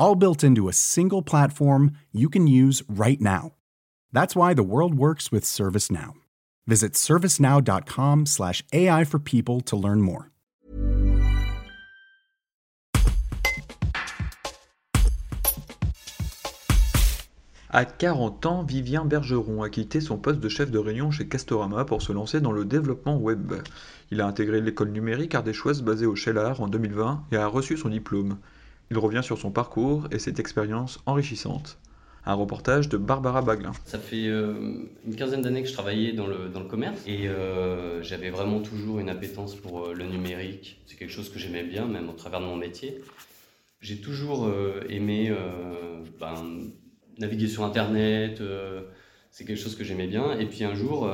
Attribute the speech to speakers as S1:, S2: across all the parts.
S1: All built into a single platform you can use right now. That's why the world works with ServiceNow. Visit servicenow.com/slash AI for people to learn more.
S2: À 40 ans, Vivien Bergeron a quitté son poste de chef de réunion chez Castorama pour se lancer dans le développement web. Il a intégré l'école numérique ardéchoise basée au Cheylard en 2020 et a reçu son diplôme. Il revient sur son parcours et cette expérience enrichissante. Un reportage de Barbara Baglin.
S3: Ça fait euh, une quinzaine d'années que je travaillais dans le, dans le commerce et euh, j'avais vraiment toujours une appétence pour euh, le numérique. C'est quelque chose que j'aimais bien, même au travers de mon métier. J'ai toujours aimé ben, naviguer sur Internet, c'est quelque chose que j'aimais bien. Et puis un jour,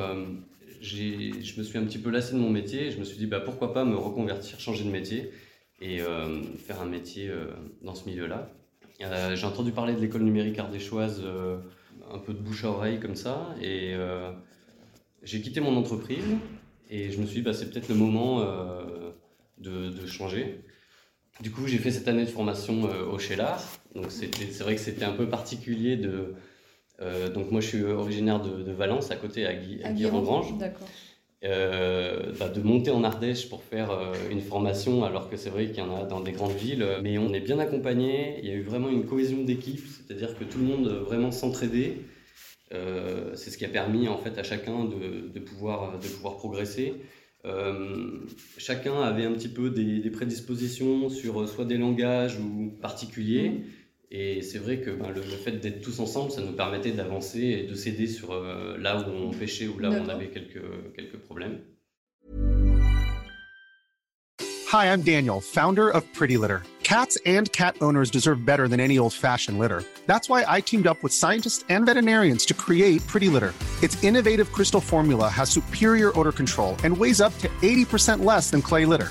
S3: je me suis un petit peu lassé de mon métier et je me suis dit bah, pourquoi pas me reconvertir, changer de métier et euh, faire un métier euh, dans ce milieu-là. Euh, j'ai entendu parler de l'école numérique ardéchoise un peu de bouche à oreille comme ça et j'ai quitté mon entreprise et je me suis dit bah, c'est peut-être le moment de, de changer. Du coup, j'ai fait cette année de formation euh, au Cheylard. Donc, c'était- c'est vrai que c'était un peu particulier de. euh, donc, moi, je suis originaire de, de Valence, à côté, à, Guy, à.
S4: D'accord.
S3: Euh, bah, de monter en Ardèche pour faire euh, une formation, alors que c'est vrai qu'il y en a dans des grandes villes. Mais on est bien accompagné. Il y a eu vraiment une cohésion d'équipe, c'est-à-dire que tout le monde euh, vraiment s'entraidait. Euh, c'est ce qui a permis en fait à chacun de, de pouvoir, de pouvoir progresser. Chacun avait un petit peu des, des prédispositions sur soit des langages ou particuliers. Et c'est vrai que ben, le, le fait d'être tous ensemble, ça nous permettait d'avancer et de s'aider sur euh, là où on pêchait ou là où on avait quelques, quelques problèmes.
S5: Hi, I'm Daniel, founder of Pretty Litter. Cats and cat owners deserve better than any old fashioned litter. That's why I teamed up with scientists and veterinarians to create Pretty Litter. Its innovative crystal formula has superior odor control and weighs up to 80% less than clay litter.